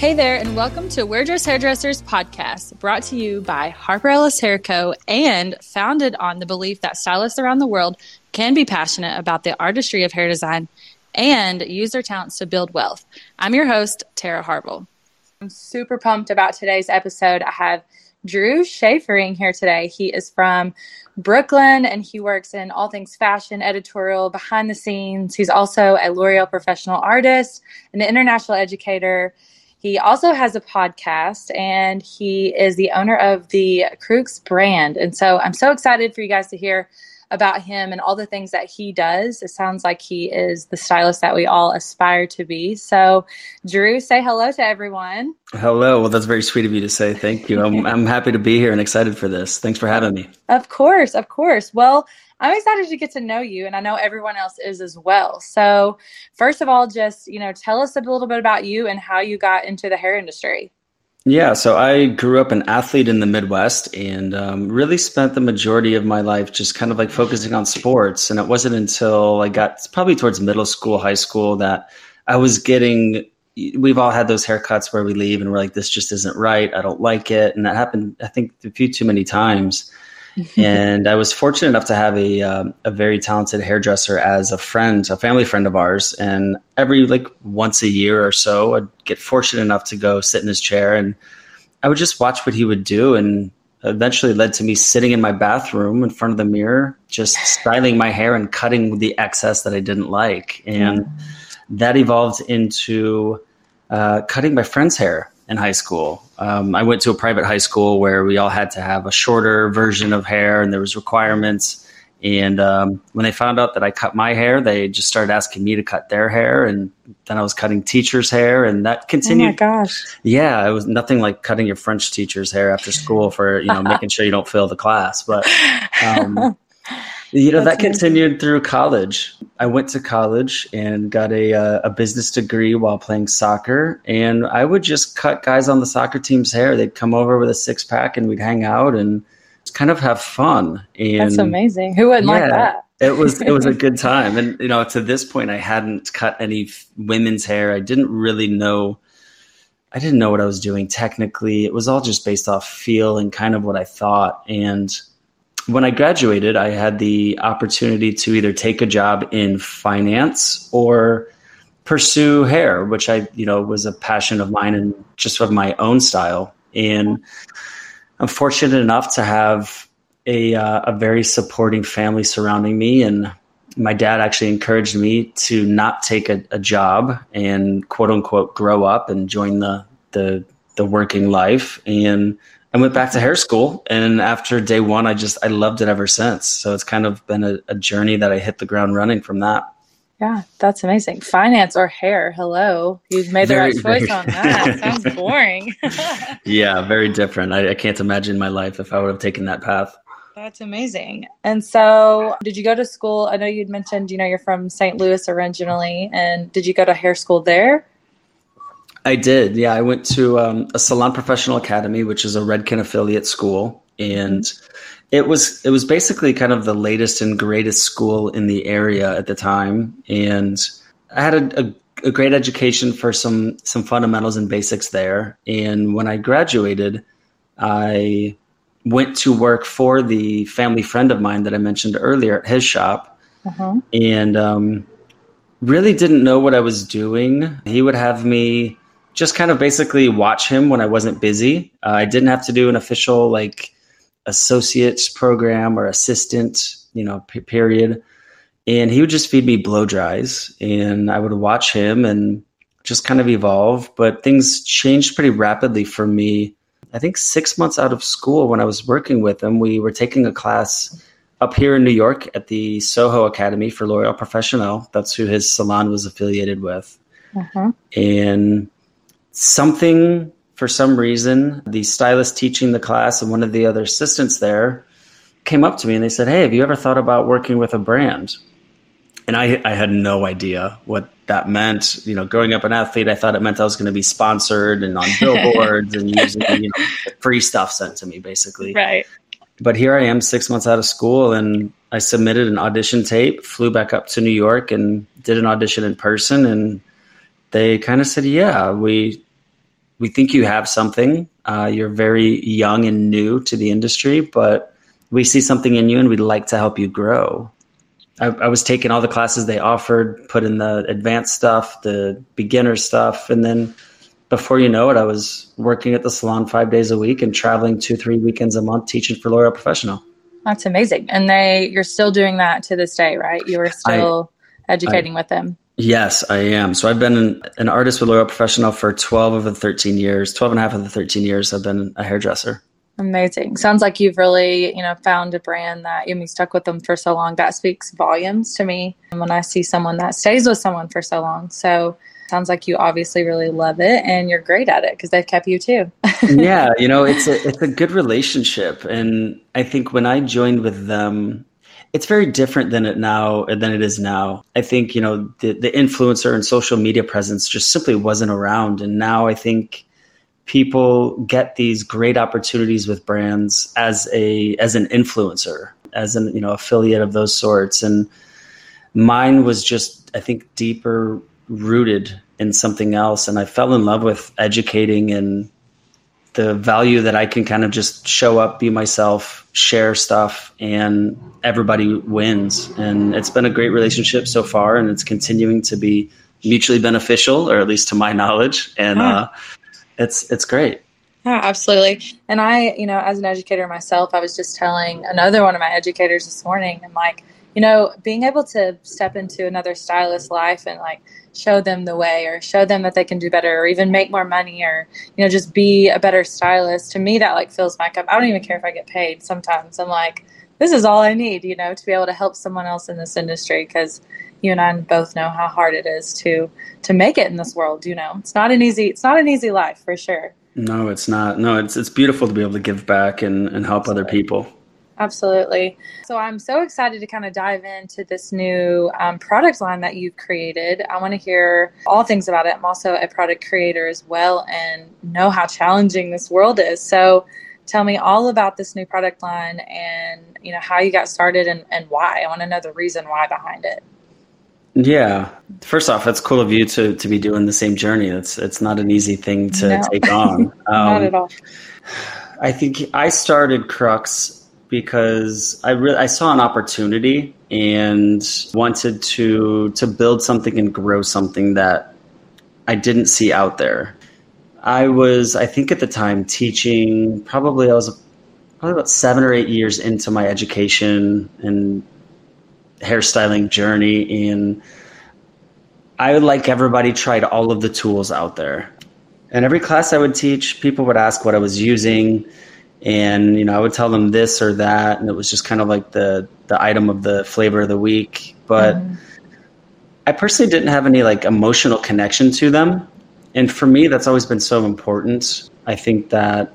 Hey there, and welcome to Wear Dress Hairdressers podcast, brought to you by Harper Ellis Hair Co. and founded on the belief that stylists around the world can be passionate about the artistry of hair design and use their talents to build wealth. I'm your host, Tara Harville. I'm super pumped about today's episode. I have Drew Schaefering here today. He is from Brooklyn and he works in all things fashion, editorial, behind the scenes. He's also a L'Oreal professional artist, an international educator he also has a podcast and he is the owner of the Crux brand. And so I'm so excited for you guys to hear about him and all the things that he does. It sounds like he is the stylist that we all aspire to be. So, Drew, say hello to everyone. Hello. Well, that's very sweet of you to say. Thank you. I'm, I'm happy to be here and excited for this. Thanks for having me. Of course. Of course. Well, I'm excited to get to know you, and I know everyone else is as well. So, first of all, just you know, tell us a little bit about you and how you got into the hair industry. Yeah, so I grew up an athlete in the Midwest and um, really spent the majority of my life just kind of like focusing on sports. And it wasn't until I got probably towards middle school, high school that I was getting. We've all had those haircuts where we leave and we're like, this just isn't right. I don't like it. And that happened, I think, a few too many times. and I was fortunate enough to have a um, a very talented hairdresser as a friend, a family friend of ours. And every like once a year or so, I'd get fortunate enough to go sit in his chair, and I would just watch what he would do. And eventually led to me sitting in my bathroom in front of the mirror, just styling my hair and cutting the excess that I didn't like. And that evolved into uh, cutting my friend's hair in high school. Um, I went to a private high school where we all had to have a shorter version of hair, and there was requirements. And um, when they found out that I cut my hair, they just started asking me to cut their hair, and then I was cutting teachers' hair, and that continued. Oh my gosh! Yeah, it was nothing like cutting your French teacher's hair after school for you know making sure you don't fail the class. But um, you know, That's that continued through college. I went to college and got a uh, a business degree while playing soccer, and I would just cut guys on the soccer team's hair. They'd come over with a six pack, and we'd hang out and kind of have fun. And That's amazing. Who wouldn't yeah, like that? it was it was a good time, and you know, to this point, I hadn't cut any women's hair. I didn't really know. I didn't know what I was doing technically. It was all just based off feel and kind of what I thought, and when I graduated, I had the opportunity to either take a job in finance or pursue hair, which I, you know, was a passion of mine and just of my own style. And I'm fortunate enough to have a, uh, a very supporting family surrounding me. And my dad actually encouraged me to not take a, a job and quote unquote grow up and join the, the, the working life. And I went back to hair school, and after day one, I just I loved it ever since. So it's kind of been a, a journey that I hit the ground running from that. Yeah, that's amazing. Finance or hair? Hello, you've made the very, right choice very, on that. Sounds boring. yeah, very different. I, I can't imagine my life if I would have taken that path. That's amazing. And so, did you go to school? I know you'd mentioned, you know, you're from St. Louis originally, and did you go to hair school there? I did. Yeah, I went to um, a Salon Professional Academy, which is a Redken affiliate school, and it was it was basically kind of the latest and greatest school in the area at the time. And I had a, a, a great education for some some fundamentals and basics there. And when I graduated, I went to work for the family friend of mine that I mentioned earlier at his shop, uh-huh. and um, really didn't know what I was doing. He would have me just kind of basically watch him when I wasn't busy. Uh, I didn't have to do an official like associate's program or assistant, you know, p- period. And he would just feed me blow dries, and I would watch him and just kind of evolve. But things changed pretty rapidly for me. I think six months out of school, when I was working with him, we were taking a class up here in New York at the Soho Academy for L'Oreal Professionnel. That's who his salon was affiliated with. Uh-huh. And something for some reason the stylist teaching the class and one of the other assistants there came up to me and they said hey have you ever thought about working with a brand? And I, I had no idea what that meant. You know growing up an athlete i thought it meant i was going to be sponsored and on billboards and using you know free stuff sent to me basically. Right. But here i am six months out of school and i submitted an audition tape flew back up to new york and did an audition in person and they kind of said, "Yeah, we we think you have something. Uh, you're very young and new to the industry, but we see something in you and we'd like to help you grow. I, I was taking all the classes they offered, put in the advanced stuff, the beginner stuff, and then before you know it, I was working at the salon five days a week and traveling two, three weekends a month teaching for L'Oreal Professional. That's amazing. And they, you're still doing that to this day, right? You are still I, educating I, with them. Yes, I am. So I've been an, artist with L'Oreal Professional for 12 of the 13 years, 12 and a half of the 13 years I've been a hairdresser. Amazing. Sounds like you've really, you know, found a brand that you stuck with them for so long. That speaks volumes to me when I see someone that stays with someone for so long. So sounds like you obviously really love it and you're great at it because they've kept you too. yeah, you know, it's a it's a good relationship, and I think when I joined with them, it's very different than it now than it is now. I think you know the the influencer and social media presence just simply wasn't around, and now I think people get these great opportunities with brands as a as an influencer, as an you know affiliate of those sorts, and mine was just I think deeper rooted in something else. And I fell in love with educating and the value that I can kind of just show up, be myself, share stuff, and everybody wins. And it's been a great relationship so far, and it's continuing to be mutually beneficial, or at least to my knowledge. And uh, it's it's great. Yeah, absolutely. And I, you know, as an educator myself, I was just telling another one of my educators this morning, I'm like, you know, being able to step into another stylist's life and like show them the way or show them that they can do better or even make more money or you know just be a better stylist to me that like fills my cup. I don't even care if i get paid sometimes. I'm like this is all i need you know to be able to help someone else in this industry because you and i both know how hard it is to to make it in this world you know? It's not an easy it's not an easy life for sure. No it's not. No it's it's beautiful to be able to give back and and help Absolutely. other people Absolutely. So I'm so excited to kind of dive into this new um, product line that you've created. I want to hear all things about it. I'm also a product creator as well and know how challenging this world is. So tell me all about this new product line and you know how you got started and, and why. I want to know the reason why behind it. Yeah. First off, it's cool of you to to be doing the same journey. It's it's not an easy thing to no. take on. Um, not at all. I think I started Crux because I really I saw an opportunity and wanted to to build something and grow something that I didn't see out there. I was I think at the time teaching probably I was probably about 7 or 8 years into my education and hairstyling journey and I would like everybody tried all of the tools out there. And every class I would teach, people would ask what I was using and you know I would tell them this or that, and it was just kind of like the the item of the flavor of the week. But mm-hmm. I personally didn't have any like emotional connection to them, and for me, that's always been so important. I think that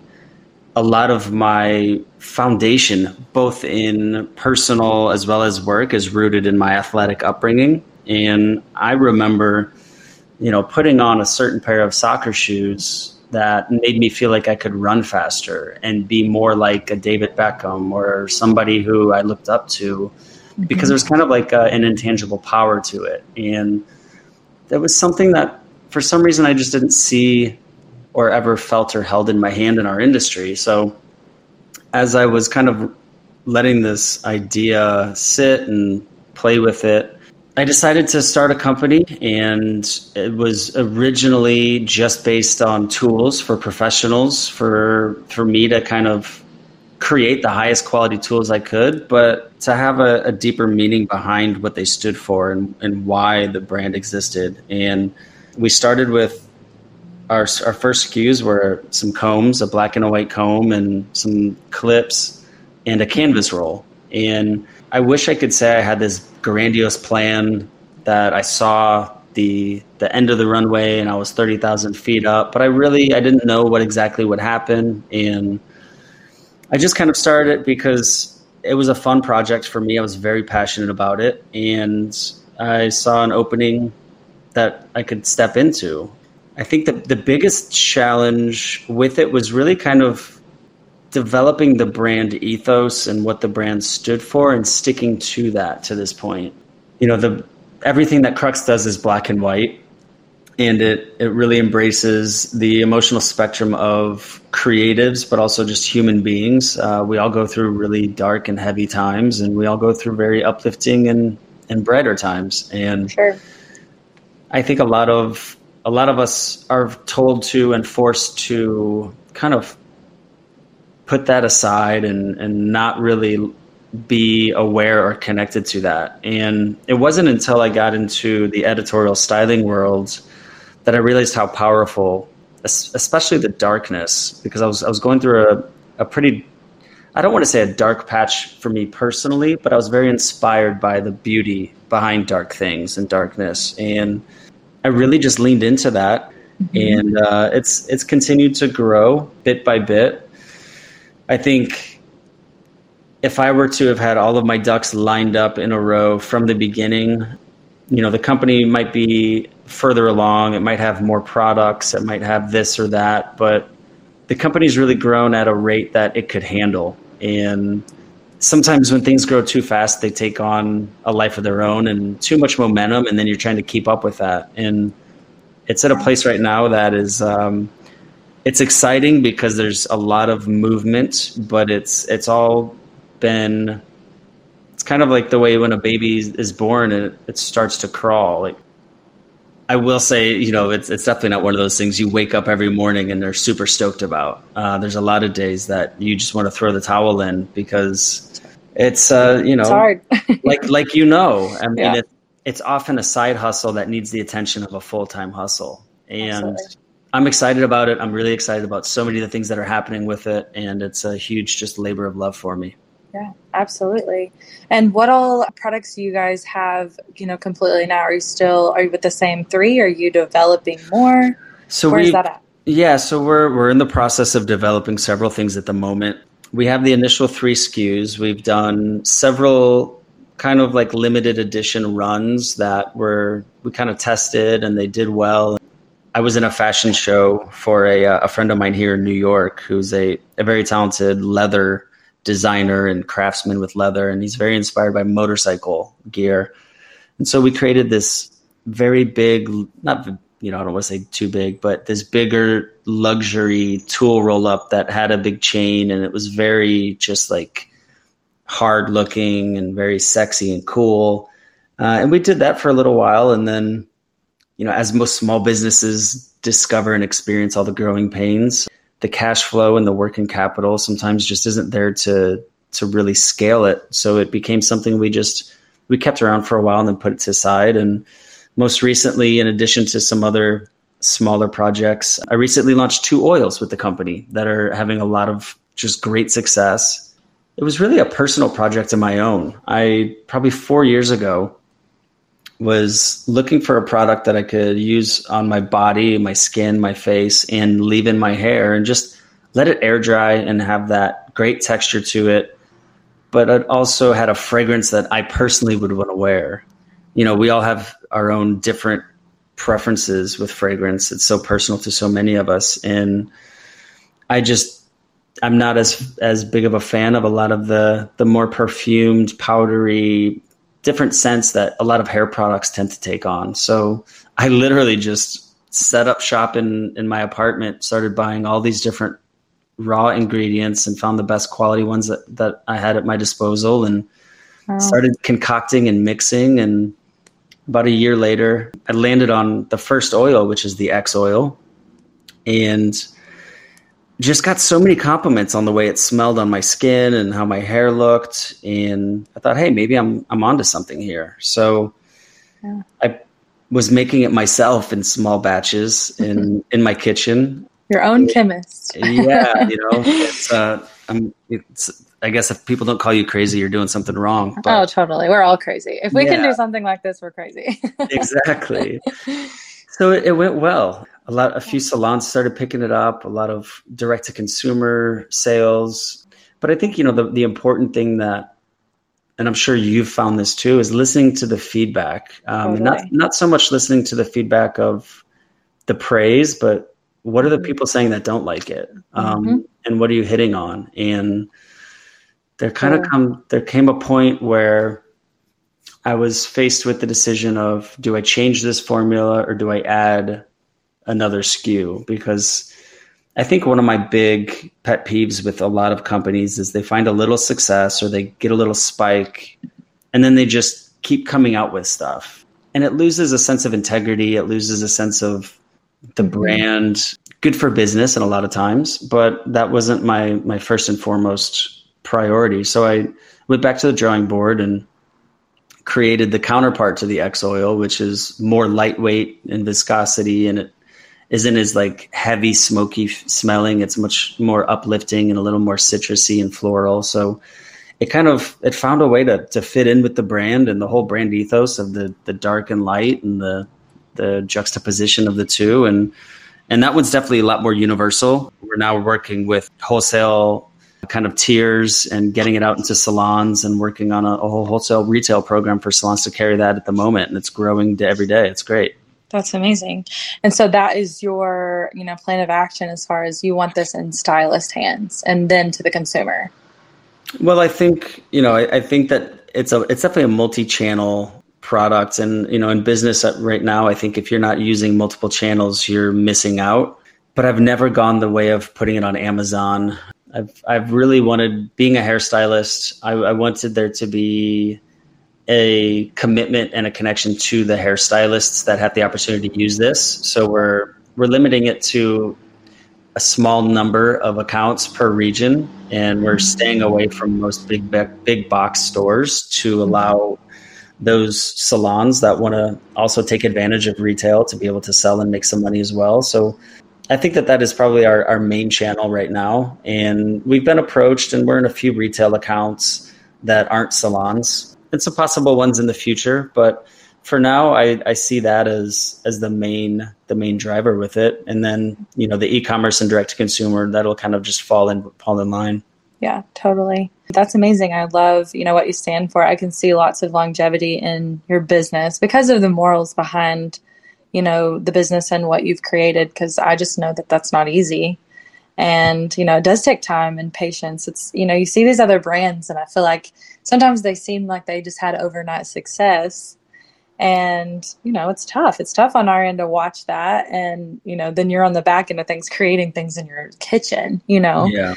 a lot of my foundation, both in personal as well as work, is rooted in my athletic upbringing. And I remember, you know, putting on a certain pair of soccer shoes that made me feel like I could run faster and be more like a David Beckham or somebody who I looked up to mm-hmm. because there's kind of like a, an intangible power to it. And that was something that for some reason I just didn't see or ever felt or held in my hand in our industry. So as I was kind of letting this idea sit and play with it, I decided to start a company, and it was originally just based on tools for professionals for for me to kind of create the highest quality tools I could, but to have a, a deeper meaning behind what they stood for and, and why the brand existed. And we started with our our first SKUs were some combs, a black and a white comb, and some clips, and a canvas roll. And I wish I could say I had this grandiose plan that I saw the the end of the runway and I was thirty thousand feet up, but I really I didn't know what exactly would happen, and I just kind of started it because it was a fun project for me. I was very passionate about it, and I saw an opening that I could step into. I think that the biggest challenge with it was really kind of developing the brand ethos and what the brand stood for and sticking to that to this point. You know, the everything that Crux does is black and white. and it it really embraces the emotional spectrum of creatives, but also just human beings. Uh, we all go through really dark and heavy times, and we all go through very uplifting and and brighter times. And sure. I think a lot of a lot of us are told to and forced to kind of put that aside and and not really be aware or connected to that. And it wasn't until I got into the editorial styling world that I realized how powerful, especially the darkness, because I was I was going through a, a pretty I don't want to say a dark patch for me personally, but I was very inspired by the beauty behind dark things and darkness, and I really just leaned into that, mm-hmm. and uh, it's it's continued to grow bit by bit. I think if I were to have had all of my ducks lined up in a row from the beginning, you know, the company might be further along. It might have more products. It might have this or that, but the company's really grown at a rate that it could handle. And sometimes when things grow too fast, they take on a life of their own and too much momentum, and then you're trying to keep up with that. And it's at a place right now that is. Um, it's exciting because there's a lot of movement, but it's it's all been it's kind of like the way when a baby is born and it, it starts to crawl. Like I will say, you know, it's it's definitely not one of those things you wake up every morning and they're super stoked about. Uh, there's a lot of days that you just want to throw the towel in because it's uh, you know, it's hard. like like you know, I mean, yeah. it, it's often a side hustle that needs the attention of a full time hustle, and Absolutely. I'm excited about it. I'm really excited about so many of the things that are happening with it, and it's a huge just labor of love for me. Yeah, absolutely. And what all products do you guys have, you know, completely now? Are you still are you with the same three? Are you developing more? So where's that at? Yeah, so we're we're in the process of developing several things at the moment. We have the initial three SKUs. We've done several kind of like limited edition runs that were we kind of tested and they did well. I was in a fashion show for a, a friend of mine here in New York who's a, a very talented leather designer and craftsman with leather, and he's very inspired by motorcycle gear. And so we created this very big, not you know, I don't want to say too big, but this bigger luxury tool roll up that had a big chain, and it was very just like hard looking and very sexy and cool. Uh, and we did that for a little while, and then, you know, as most small businesses discover and experience all the growing pains, the cash flow and the working capital sometimes just isn't there to to really scale it. So it became something we just we kept around for a while and then put it to side. And most recently, in addition to some other smaller projects, I recently launched two oils with the company that are having a lot of just great success. It was really a personal project of my own. I probably four years ago was looking for a product that I could use on my body, my skin, my face, and leave in my hair and just let it air dry and have that great texture to it. But it also had a fragrance that I personally would want to wear. You know, we all have our own different preferences with fragrance. It's so personal to so many of us. And I just I'm not as as big of a fan of a lot of the the more perfumed, powdery different scents that a lot of hair products tend to take on. So I literally just set up shop in in my apartment, started buying all these different raw ingredients and found the best quality ones that, that I had at my disposal and wow. started concocting and mixing and about a year later I landed on the first oil which is the X oil and just got so many compliments on the way it smelled on my skin and how my hair looked and i thought hey maybe i'm i'm onto something here so yeah. i was making it myself in small batches in in my kitchen your own chemist yeah you know it's uh i'm it's I guess if people don't call you crazy, you're doing something wrong. But, oh, totally. We're all crazy. If we yeah. can do something like this, we're crazy. exactly. So it, it went well a lot a few salons started picking it up a lot of direct to consumer sales but i think you know the, the important thing that and i'm sure you've found this too is listening to the feedback um, totally. not not so much listening to the feedback of the praise but what are the mm-hmm. people saying that don't like it um, mm-hmm. and what are you hitting on and there kind of come there came a point where I was faced with the decision of do I change this formula or do I add another SKU? Because I think one of my big pet peeves with a lot of companies is they find a little success or they get a little spike and then they just keep coming out with stuff. And it loses a sense of integrity, it loses a sense of the mm-hmm. brand. Good for business and a lot of times, but that wasn't my my first and foremost priority. So I went back to the drawing board and created the counterpart to the X oil, which is more lightweight in viscosity and it isn't as like heavy, smoky smelling. It's much more uplifting and a little more citrusy and floral. So it kind of it found a way to to fit in with the brand and the whole brand ethos of the the dark and light and the the juxtaposition of the two and and that one's definitely a lot more universal. We're now working with wholesale kind of tiers and getting it out into salons and working on a, a whole wholesale retail program for salons to carry that at the moment and it's growing every day. It's great. That's amazing. And so that is your, you know, plan of action as far as you want this in stylist hands and then to the consumer. Well, I think, you know, I, I think that it's a it's definitely a multi-channel product and, you know, in business right now, I think if you're not using multiple channels, you're missing out. But I've never gone the way of putting it on Amazon. I've I've really wanted being a hairstylist, I, I wanted there to be a commitment and a connection to the hairstylists that have the opportunity to use this. So we're we're limiting it to a small number of accounts per region, and we're staying away from most big big box stores to allow those salons that want to also take advantage of retail to be able to sell and make some money as well. So I think that that is probably our, our main channel right now. And we've been approached, and we're in a few retail accounts that aren't salons and some possible ones in the future. But for now, I, I see that as as the main the main driver with it, and then you know the e-commerce and direct to consumer that'll kind of just fall in fall in line. Yeah, totally. That's amazing. I love, you know, what you stand for. I can see lots of longevity in your business because of the morals behind, you know, the business and what you've created because I just know that that's not easy. And, you know, it does take time and patience. It's, you know, you see these other brands and I feel like sometimes they seem like they just had overnight success. And you know it's tough. It's tough on our end to watch that. And you know then you're on the back end of things creating things in your kitchen you know? Yeah.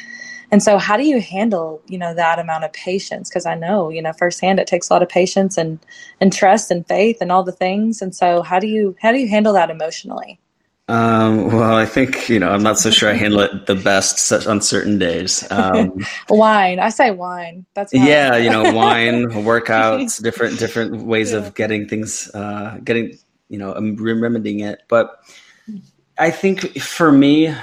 And so how do you handle you know that amount of patience? Because i know you know firsthand it takes a lot of patience and and trust and faith and all the things. And so how do you how do you handle that emotionally um, well, I think you know I'm not so sure I handle it the best on certain days. Um, wine, I say wine. That's yeah, you know, wine, workouts, different different ways yeah. of getting things, uh, getting you know, remedying it. But I think for me,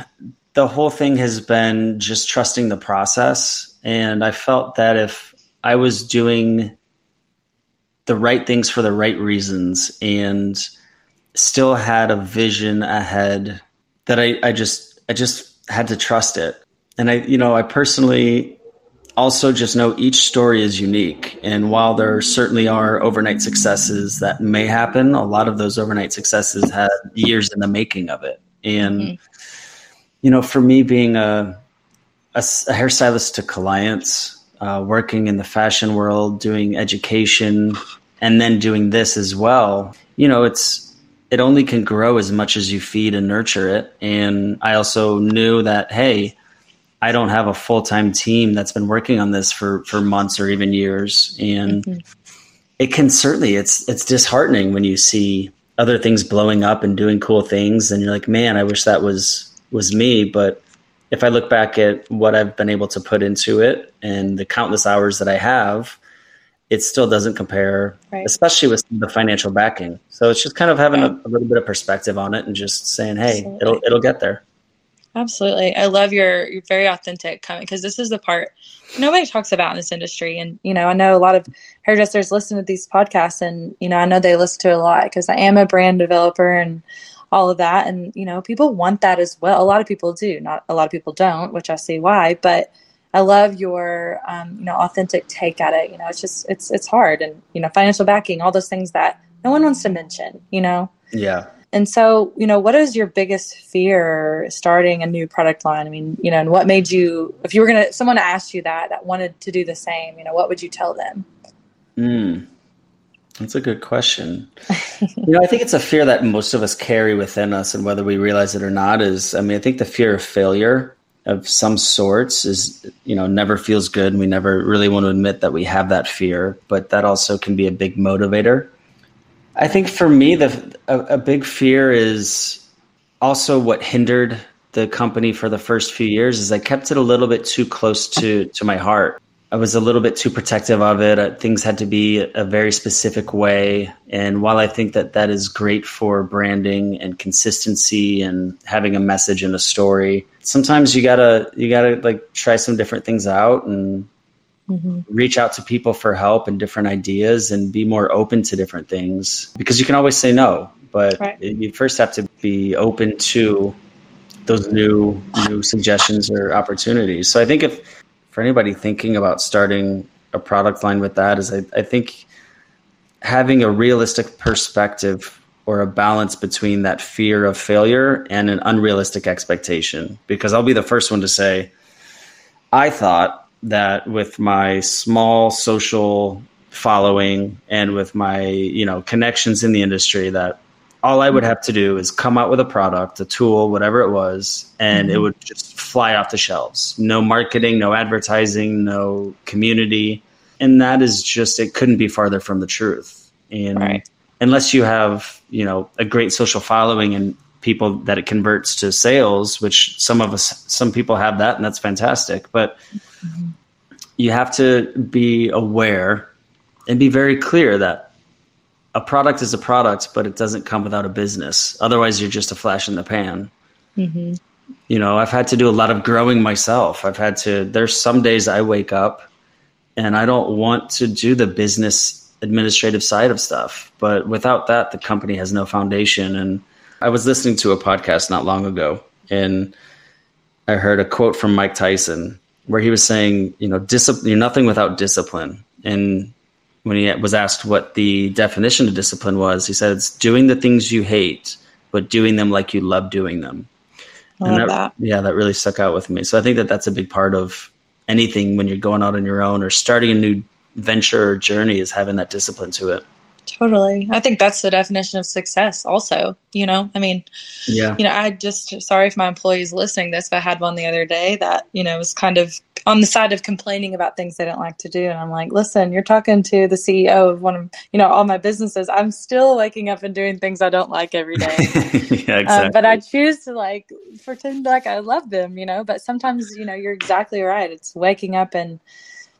the whole thing has been just trusting the process, and I felt that if I was doing the right things for the right reasons and still had a vision ahead that I, I just I just had to trust it. And I you know, I personally also just know each story is unique. And while there certainly are overnight successes that may happen, a lot of those overnight successes had years in the making of it. And mm-hmm. you know, for me being a a, a hairstylist to clients, uh, working in the fashion world, doing education, and then doing this as well, you know, it's it only can grow as much as you feed and nurture it. And I also knew that, hey, I don't have a full time team that's been working on this for for months or even years, and mm-hmm. it can certainly it's it's disheartening when you see other things blowing up and doing cool things, and you're like, man, I wish that was was me. But if I look back at what I've been able to put into it and the countless hours that I have, it still doesn't compare, right. especially with the financial backing. So it's just kind of having a, a, little bit of perspective on it and just saying, "Hey, Absolutely. it'll it'll get there." Absolutely, I love your your very authentic coming because this is the part nobody talks about in this industry. And you know, I know a lot of hairdressers listen to these podcasts, and you know, I know they listen to a lot because I am a brand developer and all of that. And you know, people want that as well. A lot of people do, not a lot of people don't, which I see why, but I love your um, you know authentic take at it. You know, it's just it's it's hard, and you know, financial backing, all those things that no one wants to mention. You know. Yeah. And so, you know, what is your biggest fear starting a new product line? I mean, you know, and what made you, if you were going to, someone asked you that, that wanted to do the same, you know, what would you tell them? Mm. That's a good question. you know, I think it's a fear that most of us carry within us, and whether we realize it or not is, I mean, I think the fear of failure of some sorts is, you know, never feels good. And we never really want to admit that we have that fear, but that also can be a big motivator. I think for me, the a, a big fear is also what hindered the company for the first few years is I kept it a little bit too close to to my heart. I was a little bit too protective of it. Uh, things had to be a very specific way. And while I think that that is great for branding and consistency and having a message and a story, sometimes you gotta you gotta like try some different things out and mm-hmm. reach out to people for help and different ideas and be more open to different things because you can always say no, but right. you first have to be open to those new new suggestions or opportunities. So I think if for anybody thinking about starting a product line with that is I, I think having a realistic perspective or a balance between that fear of failure and an unrealistic expectation. Because I'll be the first one to say, I thought that with my small social following and with my you know connections in the industry that all I would have to do is come out with a product, a tool, whatever it was, and mm-hmm. it would just fly off the shelves. No marketing, no advertising, no community. And that is just, it couldn't be farther from the truth. And right. unless you have, you know, a great social following and people that it converts to sales, which some of us, some people have that, and that's fantastic. But mm-hmm. you have to be aware and be very clear that a product is a product, but it doesn't come without a business. Otherwise, you're just a flash in the pan. Mm-hmm. You know, I've had to do a lot of growing myself. I've had to, there's some days I wake up and I don't want to do the business administrative side of stuff. But without that, the company has no foundation. And I was listening to a podcast not long ago and I heard a quote from Mike Tyson where he was saying, you know, discipline, you're nothing without discipline. And when he was asked what the definition of discipline was, he said it's doing the things you hate, but doing them like you love doing them. I and that, that, Yeah, that really stuck out with me. So I think that that's a big part of anything when you're going out on your own or starting a new venture or journey is having that discipline to it. Totally. I think that's the definition of success also, you know, I mean, yeah, you know, I just, sorry if my employees listening this, but I had one the other day that, you know, was kind of on the side of complaining about things they don't like to do. And I'm like, listen, you're talking to the CEO of one of, you know, all my businesses. I'm still waking up and doing things I don't like every day. yeah, exactly. Um, but I choose to like pretend like I love them, you know, but sometimes, you know, you're exactly right. It's waking up and,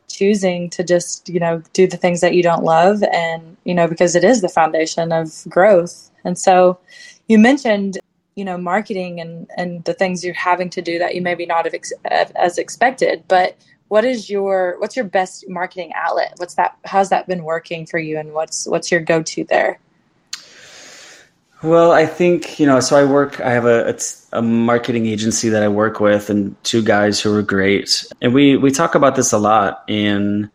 choosing to just you know do the things that you don't love and you know because it is the foundation of growth. And so you mentioned you know marketing and and the things you're having to do that you maybe not have ex- as expected. But what is your what's your best marketing outlet? What's that how's that been working for you and what's what's your go-to there well, I think you know. So I work. I have a a marketing agency that I work with, and two guys who are great, and we we talk about this a lot. And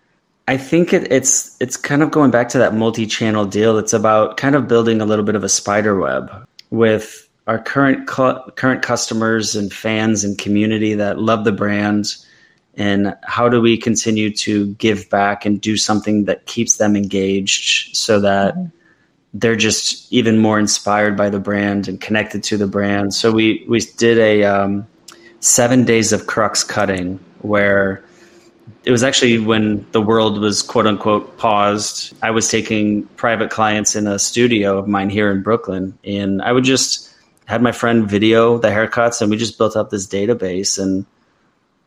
I think it, it's it's kind of going back to that multi-channel deal. It's about kind of building a little bit of a spider web with our current cl- current customers and fans and community that love the brand and how do we continue to give back and do something that keeps them engaged so that mm-hmm they're just even more inspired by the brand and connected to the brand. So we we did a um, seven days of crux cutting where it was actually when the world was quote unquote paused. I was taking private clients in a studio of mine here in Brooklyn, and I would just had my friend video the haircuts, and we just built up this database, and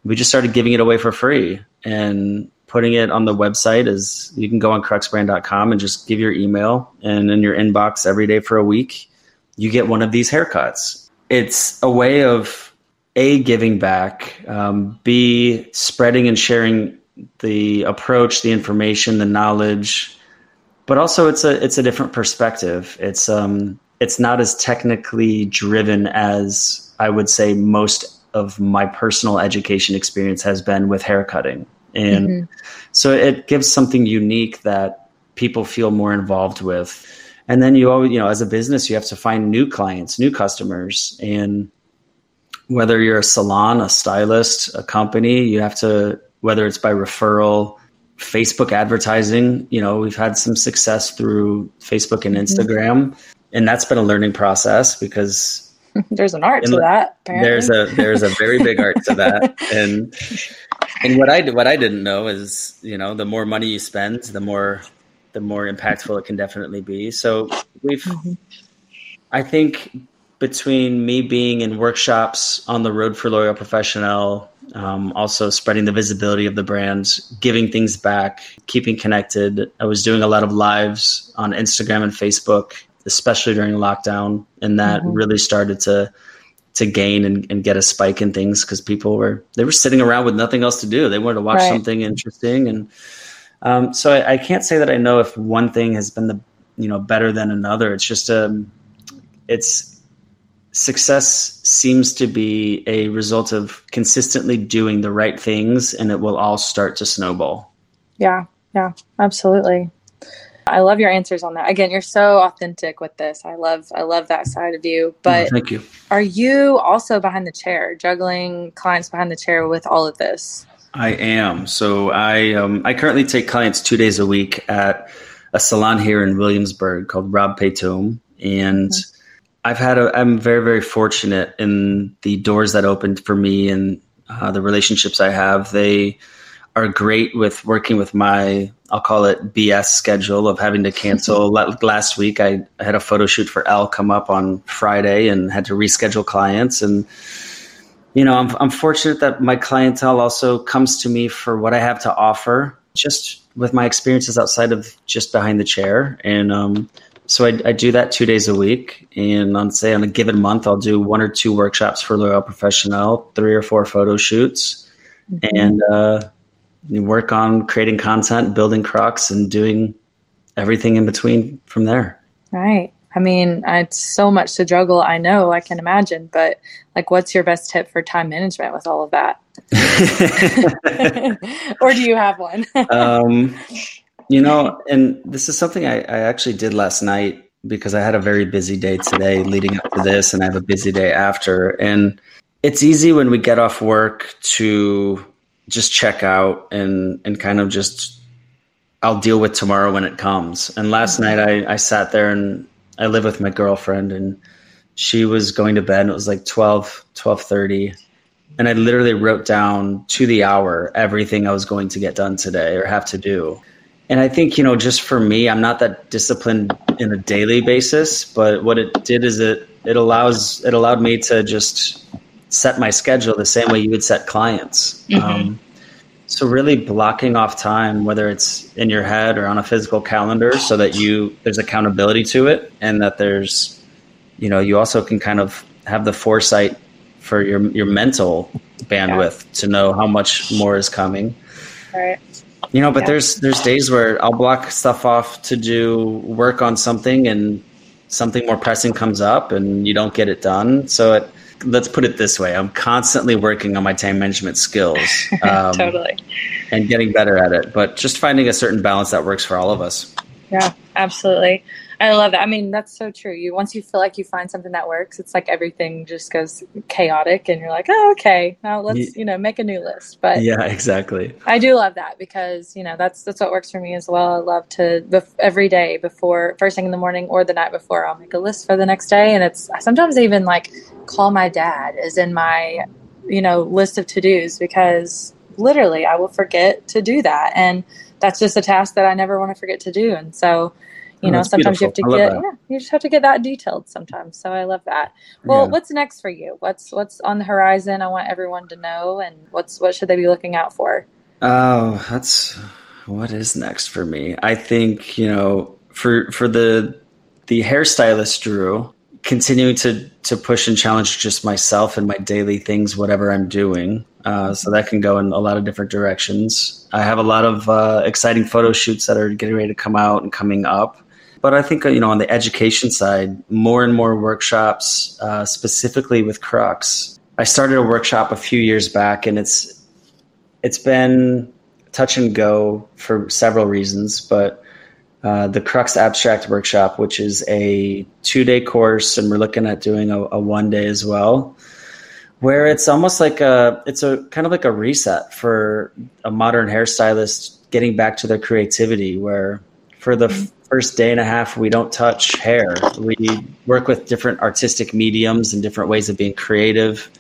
we just started giving it away for free. And putting it on the website is you can go on cruxbrand.com and just give your email and in your inbox every day for a week you get one of these haircuts. It's a way of a giving back um, b spreading and sharing the approach the information the knowledge but also it's a it's a different perspective. It's um it's not as technically driven as i would say most of my personal education experience has been with haircutting and mm-hmm. so it gives something unique that people feel more involved with. And then you always, you know, as a business, you have to find new clients, new customers. And whether you're a salon, a stylist, a company, you have to, whether it's by referral, Facebook advertising. You know, we've had some success through Facebook and mm-hmm. Instagram, mm-hmm. and that's been a learning process because there's an art to that. Apparently. There's a there's a very big art to that, and and what I what I didn't know is you know the more money you spend, the more the more impactful it can definitely be. So we've, mm-hmm. I think, between me being in workshops on the road for L'Oreal Professional, um, also spreading the visibility of the brand, giving things back, keeping connected. I was doing a lot of lives on Instagram and Facebook especially during lockdown, and that mm-hmm. really started to to gain and, and get a spike in things because people were they were sitting around with nothing else to do. They wanted to watch right. something interesting, and um, so I, I, can't say that I know if one thing has been the you know better than another. It's just a um, it's success seems to be a result of consistently doing the right things, and it will all start to snowball. Yeah, yeah, absolutely. I love your answers on that. Again, you're so authentic with this. I love I love that side of you. But thank you. Are you also behind the chair, juggling clients behind the chair with all of this? I am. So I um, I currently take clients two days a week at a salon here in Williamsburg called Rob Paytome, and mm-hmm. I've had a. I'm very very fortunate in the doors that opened for me and uh, the relationships I have. They are great with working with my I'll call it BS schedule of having to cancel. Last week, I had a photo shoot for Elle come up on Friday and had to reschedule clients. And, you know, I'm, I'm fortunate that my clientele also comes to me for what I have to offer, just with my experiences outside of just behind the chair. And um, so I, I, do that two days a week. And on, say, on a given month, I'll do one or two workshops for L'Oreal Professionnel, three or four photo shoots. Mm-hmm. And, uh, you work on creating content, building Crux, and doing everything in between from there. Right. I mean, it's so much to juggle. I know, I can imagine, but like, what's your best tip for time management with all of that? or do you have one? um, you know, and this is something I, I actually did last night because I had a very busy day today leading up to this, and I have a busy day after. And it's easy when we get off work to just check out and and kind of just I'll deal with tomorrow when it comes. And last night I, I sat there and I live with my girlfriend and she was going to bed and it was like 12 12:30 and I literally wrote down to the hour everything I was going to get done today or have to do. And I think, you know, just for me, I'm not that disciplined in a daily basis, but what it did is it it allows it allowed me to just set my schedule the same way you would set clients. Mm-hmm. Um, so really blocking off time, whether it's in your head or on a physical calendar, so that you there's accountability to it, and that there's, you know, you also can kind of have the foresight for your your mental bandwidth yeah. to know how much more is coming. Right. You know, but yeah. there's there's days where I'll block stuff off to do work on something, and something more pressing comes up, and you don't get it done. So it let's put it this way: I'm constantly working on my time management skills, um, totally, and getting better at it. But just finding a certain balance that works for all of us. Yeah, absolutely. I love that. I mean, that's so true. You once you feel like you find something that works, it's like everything just goes chaotic, and you're like, oh, okay, now let's you know make a new list. But yeah, exactly. I do love that because you know that's that's what works for me as well. I love to bef- every day before first thing in the morning or the night before, I'll make a list for the next day, and it's sometimes even like call my dad is in my you know list of to dos because literally I will forget to do that, and that's just a task that I never want to forget to do, and so you know sometimes beautiful. you have to get yeah you just have to get that detailed sometimes so i love that. Well yeah. what's next for you? What's what's on the horizon? I want everyone to know and what's what should they be looking out for? Oh that's what is next for me? I think you know for for the the hairstylist drew continuing to to push and challenge just myself and my daily things whatever i'm doing uh, so that can go in a lot of different directions. I have a lot of uh, exciting photo shoots that are getting ready to come out and coming up but I think you know on the education side, more and more workshops, uh, specifically with Crux. I started a workshop a few years back, and it's it's been touch and go for several reasons. But uh, the Crux Abstract Workshop, which is a two day course, and we're looking at doing a, a one day as well, where it's almost like a it's a kind of like a reset for a modern hairstylist getting back to their creativity where for the f- first day and a half we don't touch hair. We work with different artistic mediums and different ways of being creative.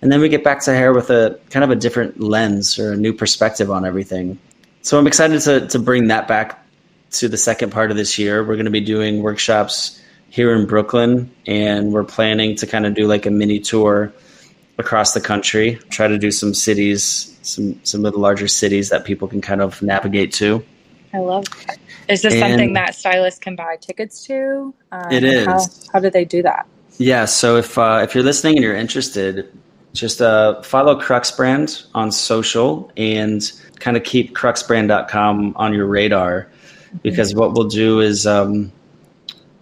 And then we get back to hair with a kind of a different lens or a new perspective on everything. So i'm excited to, to bring that back to the second part of this year. We're going to be doing workshops here in brooklyn and we're planning to kind of do like a mini tour across the country try to do some cities some some of the larger cities that people can kind of navigate to. I love that. Is this And- something that stylists can buy tickets to? Um, It is. How, how do they do that? Yeah, so if uh, if you're listening and you're interested, just uh, follow Crux Brand on social and kind of keep cruxbrand.com on your radar because what we'll do is um,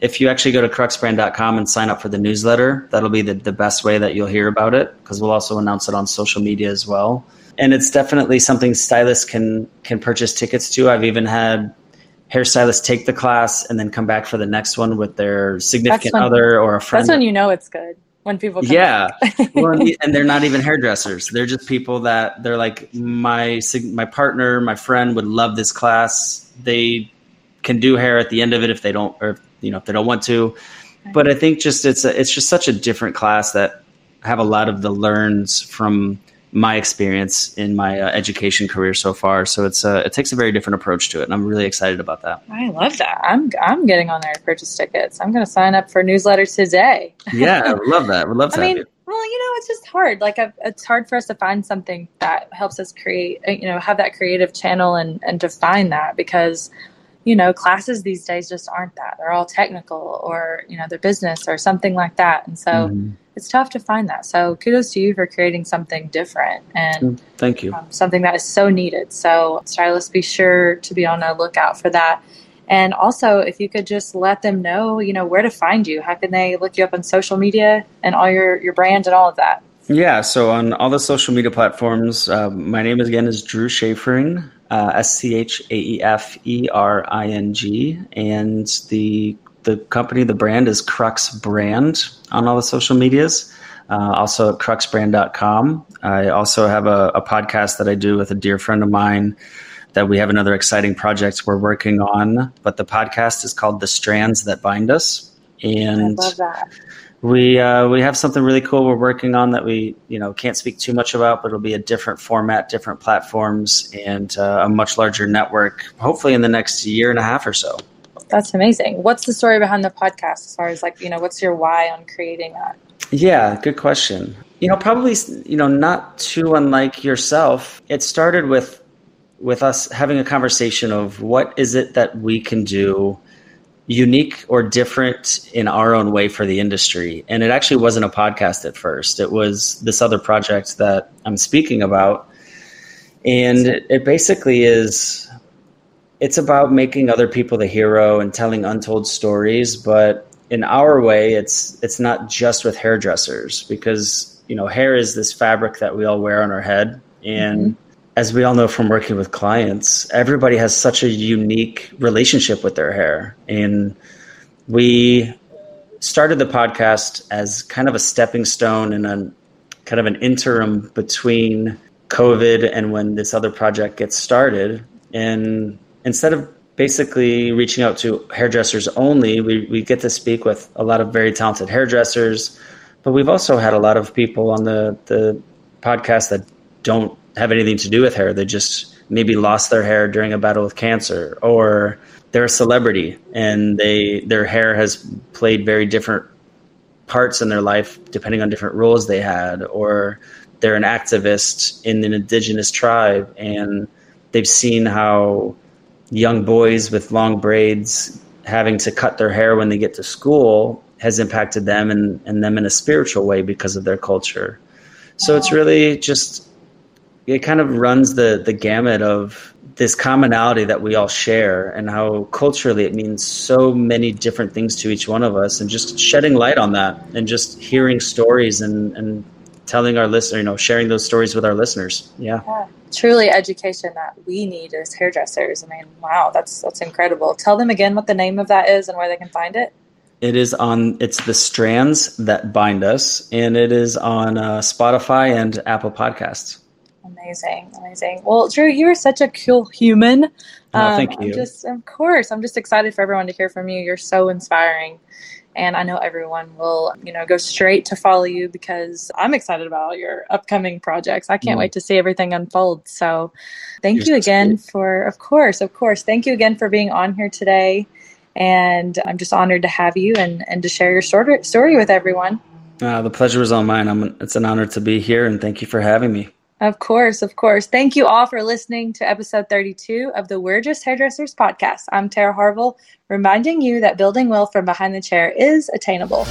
if you actually go to cruxbrand.com and sign up for the newsletter, that'll be the, the best way that you'll hear about it because we'll also announce it on social media as well. And it's definitely something stylists can can purchase tickets to. I've even had hairstylists take the class and then come back for the next one with their significant when- other or a friend. That's when you know it's good. When people come Yeah, well, and and they're not even hairdressers. They're just people that they're like my my partner, my friend would love this class. They can do hair at the end of it if they don't, or you know, if they don't want to. But I think just it's a, it's just such a different class that have a lot of the learns from my experience in my uh, education career so far. So it's uh, it takes a very different approach to it, and I'm really excited about that. I love that. I'm I'm getting on there to purchase tickets. I'm going to sign up for newsletters today. Yeah, I love that. Would love to I mean, well, you know, it's just hard. Like, I've, it's hard for us to find something that helps us create, you know, have that creative channel and and define that because, you know, classes these days just aren't that. They're all technical or you know, they're business or something like that, and so Mhm. it's tough to find that. So, kudos to you for creating something different and Thank you. um, something that is so needed. So, stylists, be sure to be on the lookout for that. And also, if you could just let them know, you know, where to find you. How can they look you up on social media and all your your brand and all of that? Yeah, so on all the social media platforms, uh, my name again is Drew Schafering, uh, S C H A E F E R I N G, and the the company, the brand is Crux Brand on all the social medias. Uh, also at cruxbrand.com. I also have a, a podcast that I do with a dear friend of mine that we have another exciting project we're working on. But the podcast is called The Strands That Bind Us. And I love that. We uh, we have something really cool we're working on that we you know can't speak too much about, but it'll be a different format, different platforms, and uh, a much larger network. Hopefully, in the next year and a half or so. That's amazing. What's the story behind the podcast as far as like, you know, what's your why on creating that? Yeah, good question. You know, probably you know not too unlike yourself. It started with with us having a conversation of what is it that we can do unique or different in our own way for the industry. And it actually wasn't a podcast at first. It was this other project that I'm speaking about. And it, basically is it's about making other people the hero and telling untold stories, but in our way it's it's not just with hairdressers because you know hair is this fabric that we all wear on our head and mm-hmm. As we all know from working with clients everybody has such a unique relationship with their hair and we started the podcast as kind of a stepping stone and a kind of an interim between covid and when this other project gets started and instead of basically reaching out to hairdressers only. We, we get to speak with a lot of very talented hairdressers, but we've also had a lot of people on the, the podcast that don't have anything to do with hair. They just maybe lost their hair during a battle with cancer, or they're a celebrity and they their hair has played very different parts in their life depending on different roles they had, or they're an activist in an indigenous tribe and they've seen how young boys with long braids having to cut their hair when they get to school has impacted them and, and them in a spiritual way because of their culture. So it's really just it kind of runs the the gamut of this commonality that we all share and how culturally it means so many different things to each one of us and just shedding light on that and just hearing stories and, and telling our listener, you know, sharing those stories with our listeners. Yeah. Yeah. Truly education that we need as hairdressers. I mean, wow, that's that's incredible. Tell them again what the name of that is and where they can find it. It is on. It's the strands that bind us, and it is on uh, Spotify and Apple Podcasts. Amazing, amazing. Well, Drew, you are such a cool human. Oh, thank you. I'm just, of course, I'm just excited for everyone to hear from you. You're so inspiring, and I know everyone will, you know, go straight to follow you because I'm excited about your upcoming projects. I can't Mm. wait to see everything unfold. So, thank You're you again sweet. for, of course, of course, thank you again for being on here today. And I'm just honored to have you and, and to share your story, story with everyone. Uh, the pleasure is all mine. I'm, it's an honor to be here, and thank you for having me. Of course, of course. Thank you all for listening to episode 32 of the We're Just Hairdressers podcast. I'm Tara Harville, reminding you that building wealth from behind the chair is attainable.